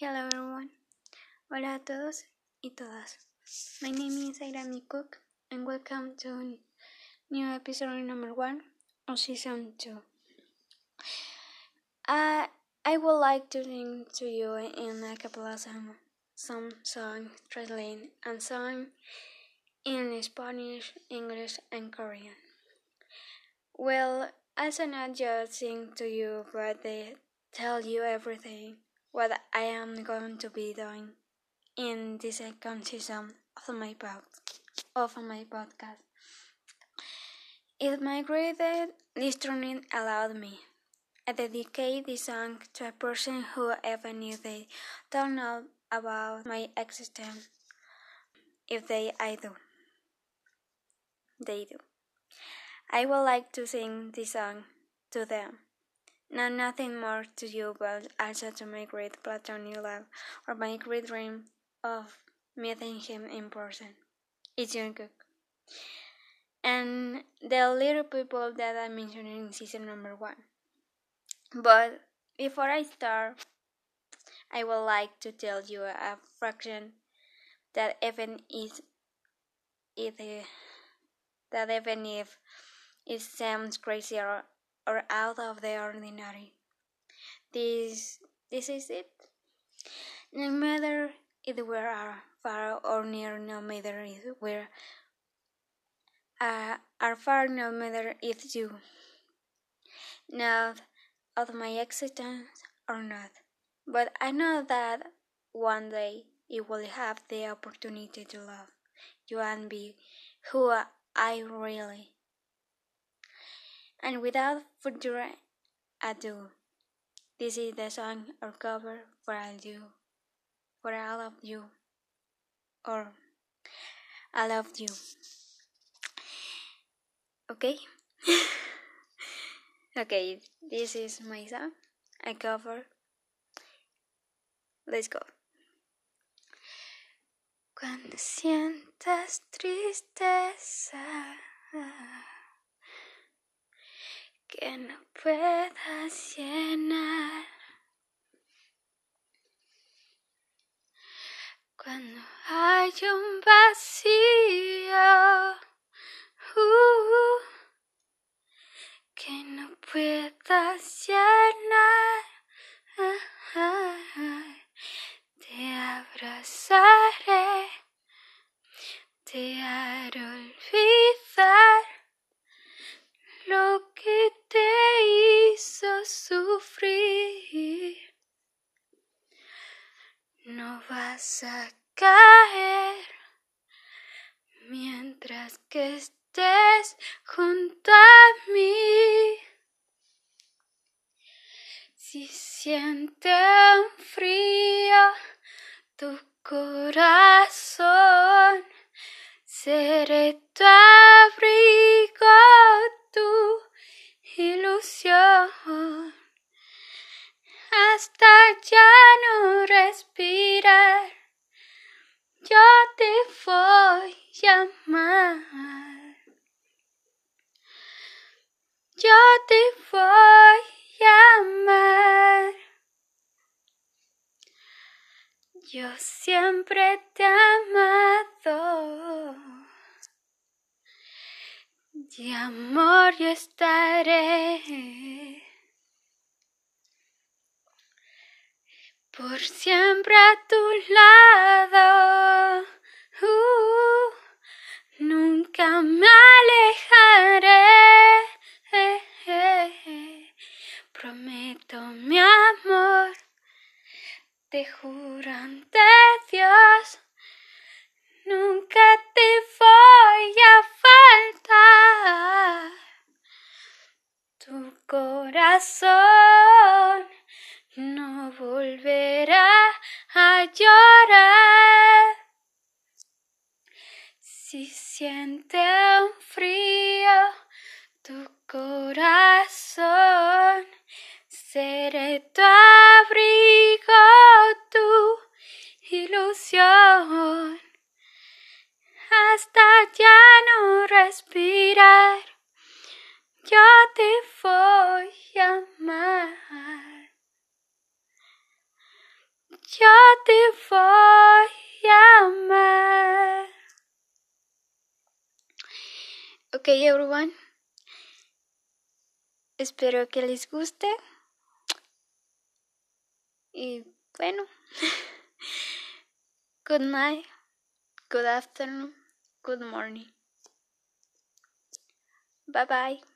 Hello everyone. Hola a todos y todas. My name is Irami Cook and welcome to new episode number one of season two. I I would like to sing to you in a couple of some some song translated and song in Spanish, English and Korean. Well, I shall not just sing to you but the tell you everything what I am going to be doing in the second season of my pod of my podcast. If my great listening allowed me, I dedicate this song to a person who ever knew they don't know about my existence, if they I do. They do. I would like to sing this song to them. No, nothing more to you, but also to my great platonic love or my great dream of meeting him in person. It's Jungkook. And the little people that I mentioned in season number one. But before I start, I would like to tell you a fraction that even is it that even if it sounds crazy or or out of the ordinary. This this is it. No matter if we are far or near, no matter if we uh, are far, no matter if you know of my existence or not. But I know that one day you will have the opportunity to love you and be who I really and without further ado, this is the song or cover for all you, for all of you, or I love you. Okay? okay, this is my song. I cover. Let's go. Cuando sientas tristeza puedas llenar. Cuando hay un vacío uh, que no puedas llenar, sufrir. No vas a caer mientras que estés junto a mí. Si siente un frío tu corazón, seré tu abrigo voy a amar. Yo te voy a amar. Yo siempre te he amado. De amor yo estaré. Por siempre a tu lado. Uh, nunca me alejaré. Prometo mi amor. Te juro ante Dios. Nunca te voy a faltar. Tu corazón no volverá a llorar. Siente un frío tu corazón, seré tu abrigo, tu ilusión hasta ya no respirar. Yo te voy a amar. Ok, everyone. Espero que les guste. Y bueno. good night. Good afternoon. Good morning. Bye bye.